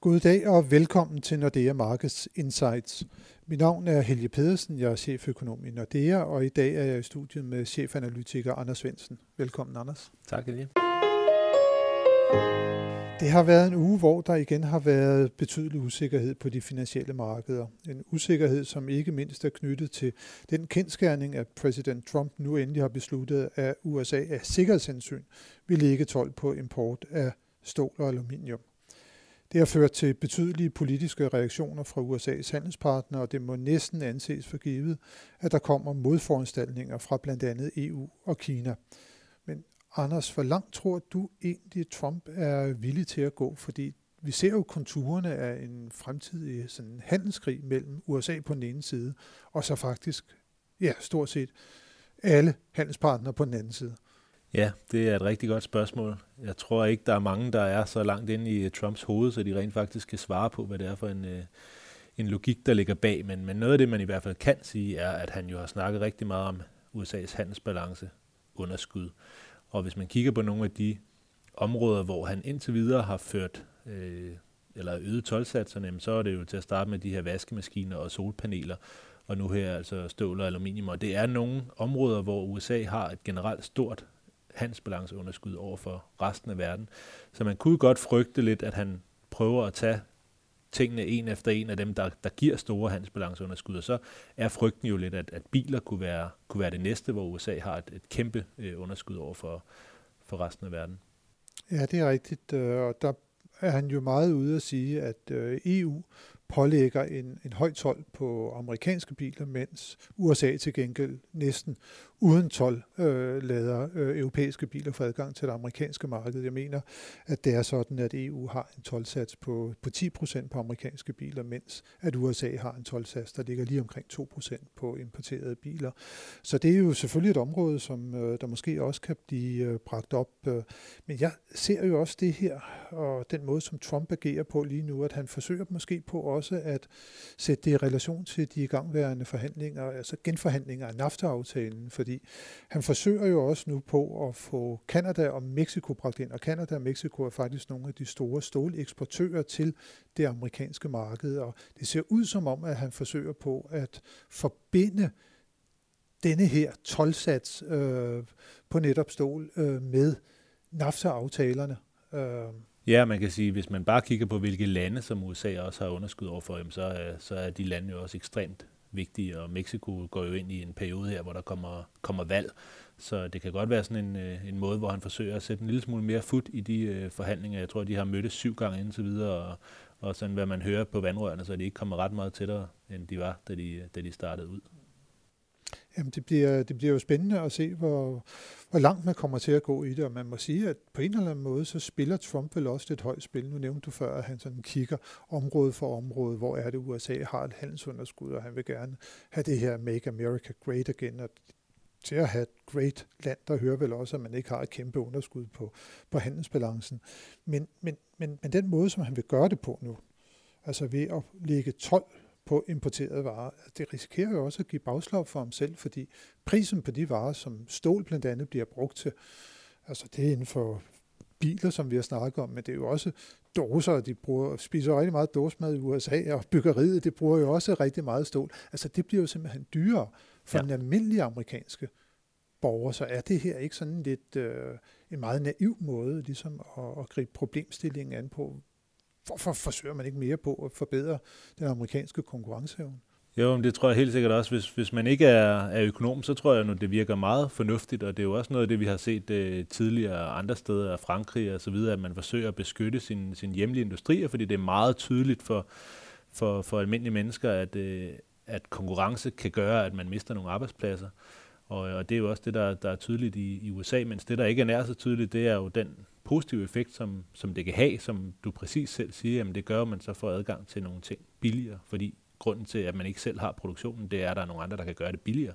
God dag og velkommen til Nordea Markets Insights. Mit navn er Helge Pedersen, jeg er cheføkonom i Nordea, og i dag er jeg i studiet med chefanalytiker Anders Svendsen. Velkommen, Anders. Tak, Helge. Det har været en uge, hvor der igen har været betydelig usikkerhed på de finansielle markeder. En usikkerhed, som ikke mindst er knyttet til den kendskærning, at præsident Trump nu endelig har besluttet, at USA af sikkerhedshensyn vil lægge 12 på import af stål og aluminium. Det har ført til betydelige politiske reaktioner fra USA's handelspartnere, og det må næsten anses for givet, at der kommer modforanstaltninger fra blandt andet EU og Kina. Men Anders, hvor langt tror du egentlig, Trump er villig til at gå? Fordi vi ser jo konturerne af en fremtidig sådan handelskrig mellem USA på den ene side, og så faktisk, ja, stort set alle handelspartnere på den anden side. Ja, det er et rigtig godt spørgsmål. Jeg tror ikke, der er mange, der er så langt inde i øh, Trumps hoved, så de rent faktisk kan svare på, hvad det er for en, øh, en logik, der ligger bag. Men, men noget af det, man i hvert fald kan sige, er, at han jo har snakket rigtig meget om USA's handelsbalance underskud. Og hvis man kigger på nogle af de områder, hvor han indtil videre har ført øh, eller øget tolvsatserne, så er det jo til at starte med de her vaskemaskiner og solpaneler, og nu her altså stål og aluminium. Og det er nogle områder, hvor USA har et generelt stort handelsbalanceunderskud over for resten af verden. Så man kunne godt frygte lidt, at han prøver at tage tingene en efter en af dem, der, der giver store handelsbalanceunderskud. Og så er frygten jo lidt, at, at biler kunne være, kunne være det næste, hvor USA har et, et kæmpe øh, underskud over for, for resten af verden. Ja, det er rigtigt. Øh, og der er han jo meget ude at sige, at øh, EU pålægger en, en høj tolv på amerikanske biler, mens USA til gengæld næsten uden tolv øh, lader øh, europæiske biler få adgang til det amerikanske marked. Jeg mener, at det er sådan, at EU har en tolvsats på, på 10% på amerikanske biler, mens at USA har en tolvsats, der ligger lige omkring 2% på importerede biler. Så det er jo selvfølgelig et område, som øh, der måske også kan blive øh, bragt op. Øh. Men jeg ser jo også det her, og den måde, som Trump agerer på lige nu, at han forsøger måske på også at sætte det i relation til de igangværende forhandlinger, altså genforhandlinger af NAFTA-aftalen, for fordi han forsøger jo også nu på at få Kanada og Mexico bragt ind, og Kanada og Mexico er faktisk nogle af de store ståleksportører til det amerikanske marked, og det ser ud som om, at han forsøger på at forbinde denne her tolvsats øh, på netop stål øh, med NAFTA-aftalerne. Øh. Ja, man kan sige, hvis man bare kigger på, hvilke lande, som USA også har underskud overfor, så, så er de lande jo også ekstremt vigtige, og Mexico går jo ind i en periode her, hvor der kommer, kommer valg, så det kan godt være sådan en, øh, en måde, hvor han forsøger at sætte en lille smule mere fod i de øh, forhandlinger. Jeg tror, de har mødtes syv gange indtil videre, og, og sådan hvad man hører på vandrørene, så er de ikke kommet ret meget tættere, end de var, da de, da de startede ud. Jamen, det bliver, det bliver jo spændende at se, hvor, hvor langt man kommer til at gå i det, og man må sige, at på en eller anden måde, så spiller Trump vel også et højt spil. Nu nævnte du før, at han sådan kigger område for område, hvor er det USA har et handelsunderskud, og han vil gerne have det her Make America Great Again, og til at have et great land, der hører vel også, at man ikke har et kæmpe underskud på, på handelsbalancen. Men, men, men, men den måde, som han vil gøre det på nu, altså ved at lægge 12 på importerede varer. Det risikerer jo også at give bagslag for ham selv, fordi prisen på de varer, som stål blandt andet bliver brugt til, altså det er inden for biler, som vi har snakket om, men det er jo også doser, de bruger, spiser rigtig meget dåsemad i USA, og byggeriet, det bruger jo også rigtig meget stål. Altså det bliver jo simpelthen dyrere for ja. den almindelige amerikanske borger, så er det her ikke sådan lidt øh, en meget naiv måde ligesom at, at gribe problemstillingen an på, hvorfor forsøger man ikke mere på at forbedre den amerikanske konkurrenceevne? Jo, men det tror jeg helt sikkert også. Hvis, hvis man ikke er, er økonom, så tror jeg, at det virker meget fornuftigt, og det er jo også noget af det, vi har set øh, tidligere andre steder, af Frankrig og så videre, at man forsøger at beskytte sin, sin hjemlige industrier, fordi det er meget tydeligt for, for, for almindelige mennesker, at, øh, at konkurrence kan gøre, at man mister nogle arbejdspladser. Og, og det er jo også det, der, der er tydeligt i, i USA, mens det, der ikke er nær så tydeligt, det er jo den positive effekt, som, som det kan have, som du præcis selv siger, jamen det gør, at man så får adgang til nogle ting billigere, fordi grunden til, at man ikke selv har produktionen, det er, at der er nogle andre, der kan gøre det billigere.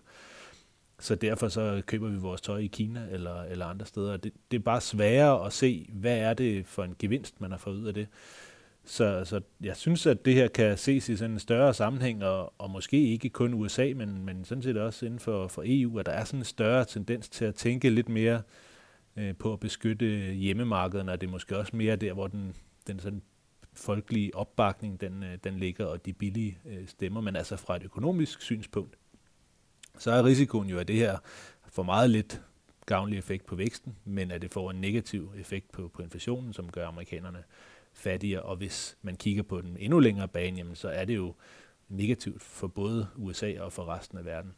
Så derfor så køber vi vores tøj i Kina eller, eller andre steder. Det, det er bare sværere at se, hvad er det for en gevinst, man har fået ud af det. Så, så jeg synes, at det her kan ses i sådan en større sammenhæng, og, og måske ikke kun USA, men, men sådan set også inden for, for EU, at der er sådan en større tendens til at tænke lidt mere øh, Øh, på at beskytte hjemmemarkederne, og det er måske også mere der, hvor den, den sådan folkelige opbakning, den, øh, den ligger, og de billige øh, stemmer. Men altså fra et økonomisk synspunkt, så er risikoen jo, at det her får meget lidt gavnlig effekt på væksten, men at det får en negativ effekt på, på inflationen, som gør amerikanerne fattigere. Og hvis man kigger på den endnu længere bane, jamen, så er det jo negativt for både USA og for resten af verden.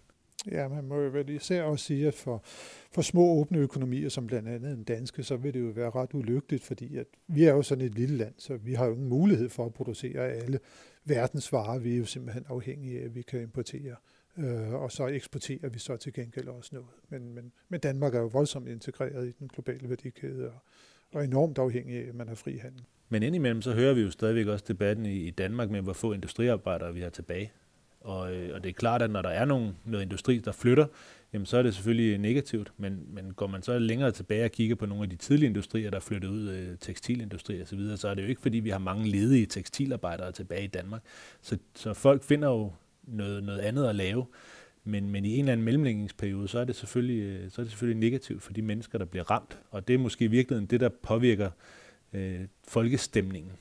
Ja, man må jo vel især også sige, at for, for små åbne økonomier, som blandt andet den danske, så vil det jo være ret ulykkeligt, fordi at vi er jo sådan et lille land, så vi har jo ingen mulighed for at producere alle verdens varer. Vi er jo simpelthen afhængige af, at vi kan importere øh, og så eksporterer vi så til gengæld også noget. Men, men, men Danmark er jo voldsomt integreret i den globale værdikæde og, og enormt afhængig af, at man har fri handel. Men indimellem så hører vi jo stadigvæk også debatten i, i Danmark med, hvor få industriarbejdere vi har tilbage. Og, øh, og det er klart, at når der er nogen, noget industri, der flytter, jamen så er det selvfølgelig negativt. Men, men går man så længere tilbage og kigger på nogle af de tidlige industrier, der er flyttet ud, øh, tekstilindustri osv., så, videre, så er det jo ikke, fordi vi har mange ledige tekstilarbejdere tilbage i Danmark. Så, så folk finder jo noget, noget andet at lave. Men, men i en eller anden mellemlægningsperiode, så er, det selvfølgelig, øh, så er det selvfølgelig negativt for de mennesker, der bliver ramt. Og det er måske i virkeligheden det, der påvirker øh, folkestemningen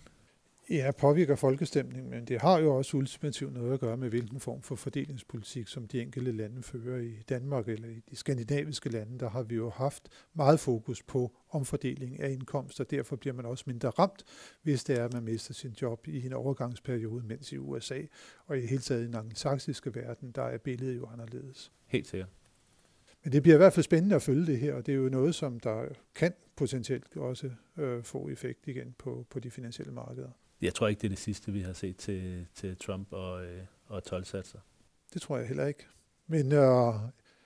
Ja, påvirker folkestemningen, men det har jo også ultimativt noget at gøre med, hvilken form for fordelingspolitik, som de enkelte lande fører i Danmark eller i de skandinaviske lande. Der har vi jo haft meget fokus på omfordeling af indkomster. Derfor bliver man også mindre ramt, hvis det er, at man mister sin job i en overgangsperiode, mens i USA og i hele taget i den angelsaksiske verden, der er billedet jo anderledes. Helt sikkert. Men det bliver i hvert fald spændende at følge det her, og det er jo noget, som der kan potentielt også øh, få effekt igen på, på de finansielle markeder jeg tror ikke, det er det sidste, vi har set til, til Trump og, øh, og 12-satser. Det tror jeg heller ikke. Men øh,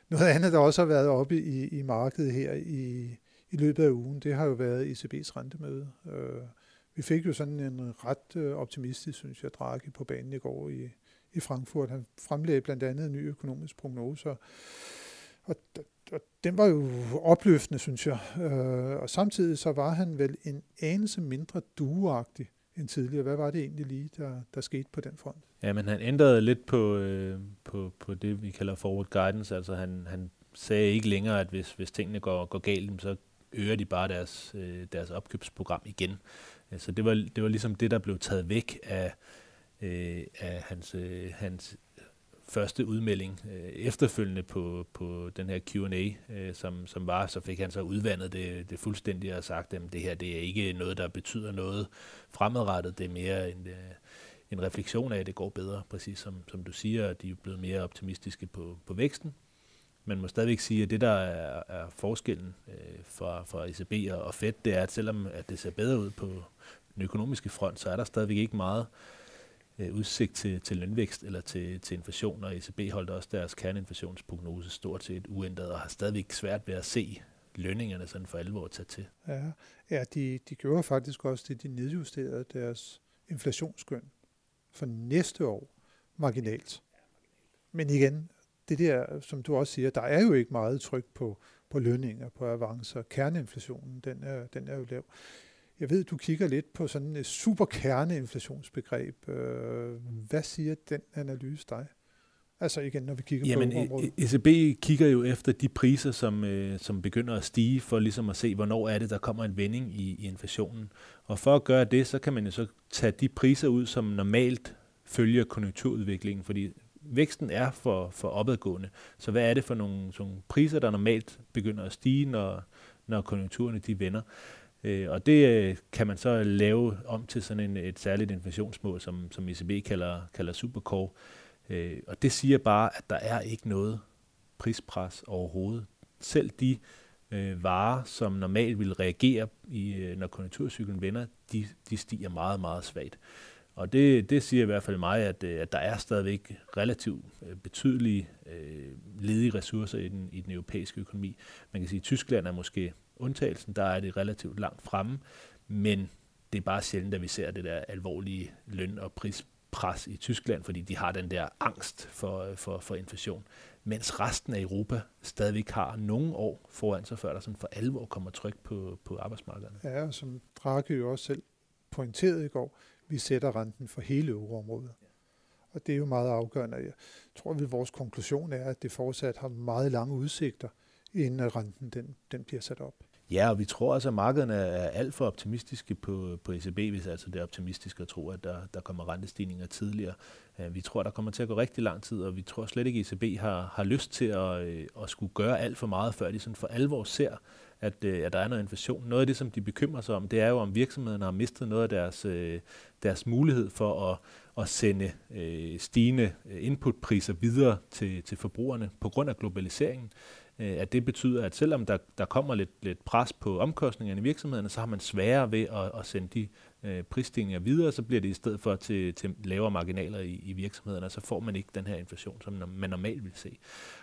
noget andet, der også har været oppe i, i markedet her i, i løbet af ugen, det har jo været ECB's rentemøde. Øh, vi fik jo sådan en ret øh, optimistisk, synes jeg, Draghi på banen i går i, i Frankfurt. Han fremlagde blandt andet en ny økonomisk prognose, og, og, og den var jo opløftende, synes jeg. Øh, og samtidig så var han vel en anelse mindre dueagtig end tidligere. Hvad var det egentlig lige, der, der skete på den front? Ja, men han ændrede lidt på, øh, på, på det, vi kalder forward guidance. Altså han, han sagde ikke længere, at hvis, hvis tingene går, går galt, så øger de bare deres, øh, deres opkøbsprogram igen. Så det var, det var ligesom det, der blev taget væk af, øh, af hans, øh, hans første udmelding øh, efterfølgende på, på den her Q&A, øh, som, som var, så fik han så udvandet det, det fuldstændig og sagt, at det her det er ikke noget, der betyder noget fremadrettet, det er mere en, øh, en refleksion af, at det går bedre, præcis som, som du siger, at de er blevet mere optimistiske på, på væksten. Man må stadigvæk sige, at det, der er, er forskellen øh, fra, fra ECB og Fed, det er, at selvom at det ser bedre ud på den økonomiske front, så er der stadigvæk ikke meget øh, Øh, udsigt til, til lønvækst eller til, til inflation, og ECB holdt også deres kerneinflationsprognose stort set uændret, og har stadigvæk svært ved at se lønningerne sådan for alvor tage til. Ja, ja de, de gjorde faktisk også det, de nedjusterede deres inflationsskøn for næste år marginalt. Men igen, det der, som du også siger, der er jo ikke meget tryk på, på lønninger, på avancer. Kerneinflationen, den er, den er jo lav. Jeg ved, du kigger lidt på sådan et super kerneinflationsbegreb. Øh, hvad siger den analyse dig? Altså igen, når vi kigger Jamen, på området. ECB kigger jo efter de priser, som, øh, som begynder at stige, for ligesom at se, hvornår er det, der kommer en vending i, i inflationen. Og for at gøre det, så kan man jo så tage de priser ud, som normalt følger konjunkturudviklingen, fordi væksten er for, for opadgående. Så hvad er det for nogle, nogle priser, der normalt begynder at stige, når, når konjunkturerne de vender? Øh, og det øh, kan man så lave om til sådan en, et særligt inflationsmål, som, som ECB kalder, kalder supercore. Øh, og det siger bare, at der er ikke noget prispres overhovedet. Selv de øh, varer, som normalt vil reagere, i, øh, når konjunkturcyklen vender, de, de stiger meget, meget svagt. Og det, det siger i hvert fald mig, at, øh, at der er stadigvæk relativt øh, betydelige øh, ledige ressourcer i den, i den europæiske økonomi. Man kan sige, at Tyskland er måske undtagelsen, der er det relativt langt fremme, men det er bare sjældent, at vi ser det der alvorlige løn- og prispres i Tyskland, fordi de har den der angst for, for, for inflation, mens resten af Europa stadigvæk har nogle år foran sig, før der sådan for alvor kommer tryk på, på arbejdsmarkedet. Ja, som Draghi jo også selv pointerede i går, vi sætter renten for hele euroområdet. Og det er jo meget afgørende. Jeg tror, at vores konklusion er, at det fortsat har meget lange udsigter, inden renten den, den bliver sat op. Ja, og vi tror altså, at markederne er alt for optimistiske på, på ECB, hvis altså det er optimistisk at tro, at der, der kommer rentestigninger tidligere. Øh, vi tror, der kommer til at gå rigtig lang tid, og vi tror slet ikke, at ECB har, har lyst til at, øh, at skulle gøre alt for meget, før de sådan for alvor ser, at, øh, at der er noget inflation. Noget af det, som de bekymrer sig om, det er jo, om virksomhederne har mistet noget af deres, deres mulighed for at, at sende stigende inputpriser videre til, til forbrugerne på grund af globaliseringen. Øh, at det betyder, at selvom der, der kommer lidt, lidt pres på omkostningerne i virksomhederne, så har man sværere ved at, at sende de øh, prisstigninger videre, så bliver det i stedet for til, til lavere marginaler i, i virksomhederne, og så får man ikke den her inflation, som man normalt vil se.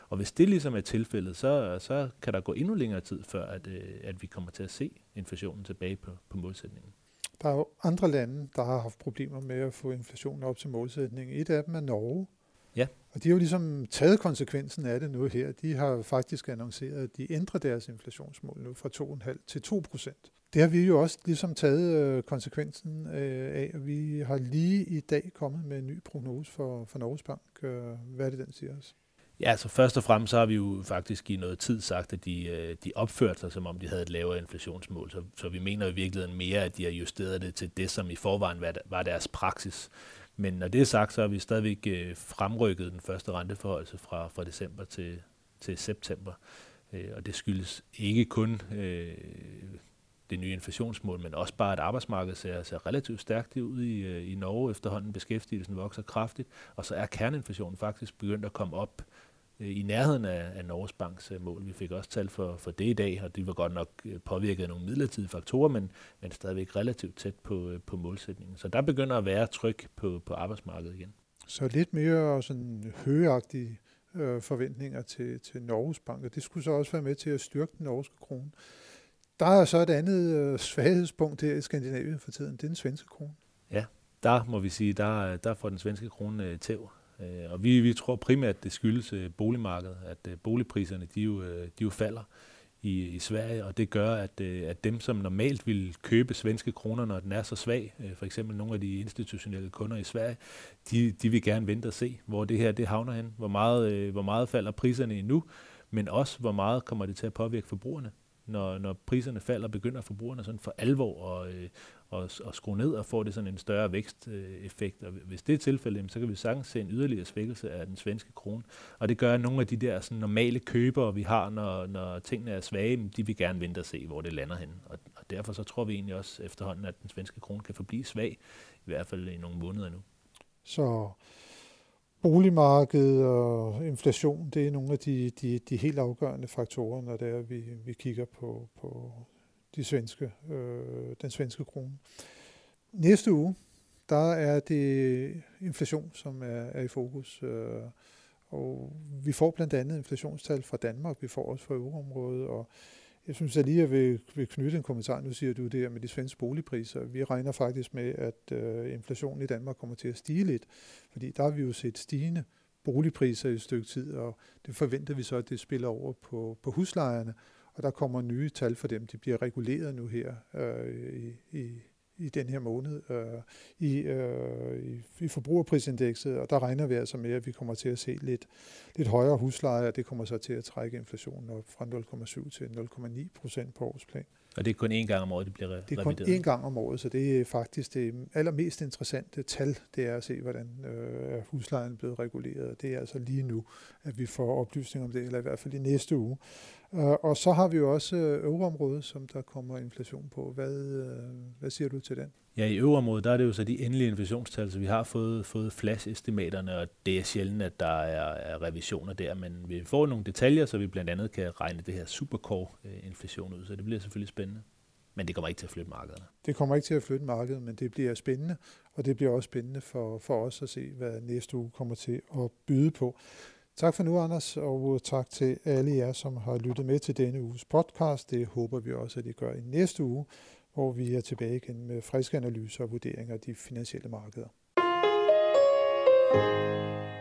Og hvis det ligesom er tilfældet, så, så kan der gå endnu længere tid, før at, øh, at vi kommer til at se inflationen tilbage på, på målsætningen. Der er jo andre lande, der har haft problemer med at få inflationen op til målsætningen. Et af dem er Norge. Og de har jo ligesom taget konsekvensen af det nu her. De har faktisk annonceret, at de ændrer deres inflationsmål nu fra 2,5 til 2 procent. Det har vi jo også ligesom taget øh, konsekvensen øh, af, og vi har lige i dag kommet med en ny prognose for, for Norges Bank. Øh, hvad er det, den siger os? Ja, så først og fremmest så har vi jo faktisk i noget tid sagt, at de, de opførte sig, som om de havde et lavere inflationsmål. Så, så vi mener i virkeligheden mere, at de har justeret det til det, som i forvejen var deres praksis. Men når det er sagt, så har vi stadigvæk øh, fremrykket den første renteforholdelse fra, fra december til, til september. Øh, og det skyldes ikke kun øh, det nye inflationsmål, men også bare, at arbejdsmarkedet ser, ser relativt stærkt ud i, øh, i Norge efterhånden. Beskæftigelsen vokser kraftigt, og så er kerneinflationen faktisk begyndt at komme op Øh, i nærheden af, af Norges Banks øh, mål. Vi fik også tal for, for det i dag, og de var godt nok øh, påvirket af nogle midlertidige faktorer, men, men stadigvæk relativt tæt på, på målsætningen. Så der begynder at være tryk på, på arbejdsmarkedet igen. Så lidt mere sådan højagtige øh, forventninger til, til Norges Bank, og det skulle så også være med til at styrke den norske krone. Der er så et andet øh, svaghedspunkt her i Skandinavien for tiden, det er den svenske krone. Ja, der må vi sige, der, der får den svenske krone øh, tæv. Øh, og vi, vi tror primært, at det skyldes øh, boligmarkedet, at øh, boligpriserne de jo, øh, de jo falder i, i Sverige, og det gør, at, øh, at dem, som normalt vil købe svenske kroner, når den er så svag, øh, for eksempel nogle af de institutionelle kunder i Sverige, de, de vil gerne vente og se, hvor det her det havner hen, hvor meget, hvor meget falder priserne endnu, men også hvor meget kommer det til at påvirke forbrugerne. Når, når priserne falder, begynder forbrugerne sådan for alvor at, at, at skrue ned og få det sådan en større væksteffekt. Og hvis det er tilfældet, så kan vi sagtens se en yderligere svækkelse af den svenske krone. Og det gør, at nogle af de der sådan normale købere, vi har, når, når tingene er svage, de vil gerne vente og se, hvor det lander hen. Og, og derfor så tror vi egentlig også efterhånden, at den svenske krone kan forblive svag, i hvert fald i nogle måneder nu. Så boligmarkedet og inflation, det er nogle af de, de, de helt afgørende faktorer, når det er, vi, vi kigger på, på de svenske, øh, den svenske krone. Næste uge, der er det inflation, som er, er i fokus. Øh, og vi får blandt andet inflationstal fra Danmark, vi får også fra euroområdet, og jeg synes, at lige jeg vil, vil knytte en kommentar. Nu siger du det med de svenske boligpriser. Vi regner faktisk med, at øh, inflationen i Danmark kommer til at stige lidt, fordi der har vi jo set stigende boligpriser i et stykke tid, og det forventer vi så, at det spiller over på, på huslejerne, og der kommer nye tal for dem. De bliver reguleret nu her øh, i, i, i den her måned øh, i, øh, i, i forbrugerprisindekset, og der regner vi altså med, at vi kommer til at se lidt, lidt højere husleje, og det kommer så til at trække inflationen op fra 0,7 til 0,9 procent på årsplan. Og det er kun én gang om året, det bliver revideret? Det er kun én gang om året, så det er faktisk det allermest interessante tal, det er at se, hvordan øh, huslejen er blevet reguleret. Det er altså lige nu, at vi får oplysning om det, eller i hvert fald i næste uge. Uh, og så har vi jo også øh, øvreområdet, som der kommer inflation på. Hvad, uh, hvad siger du til den? Ja, i øvreområdet, der er det jo så de endelige inflationstal, så vi har fået, fået flash-estimaterne, og det er sjældent, at der er, er revisioner der, men vi får nogle detaljer, så vi blandt andet kan regne det her supercore-inflation ud, så det bliver selvfølgelig spændende. Men det kommer ikke til at flytte markedet. Det kommer ikke til at flytte markedet, men det bliver spændende, og det bliver også spændende for, for os at se, hvad næste uge kommer til at byde på. Tak for nu, Anders, og øh, tak til alle jer, som har lyttet med til denne uges podcast. Det håber vi også, at I gør i næste uge, hvor vi er tilbage igen med friske analyser og vurderinger af de finansielle markeder. thank you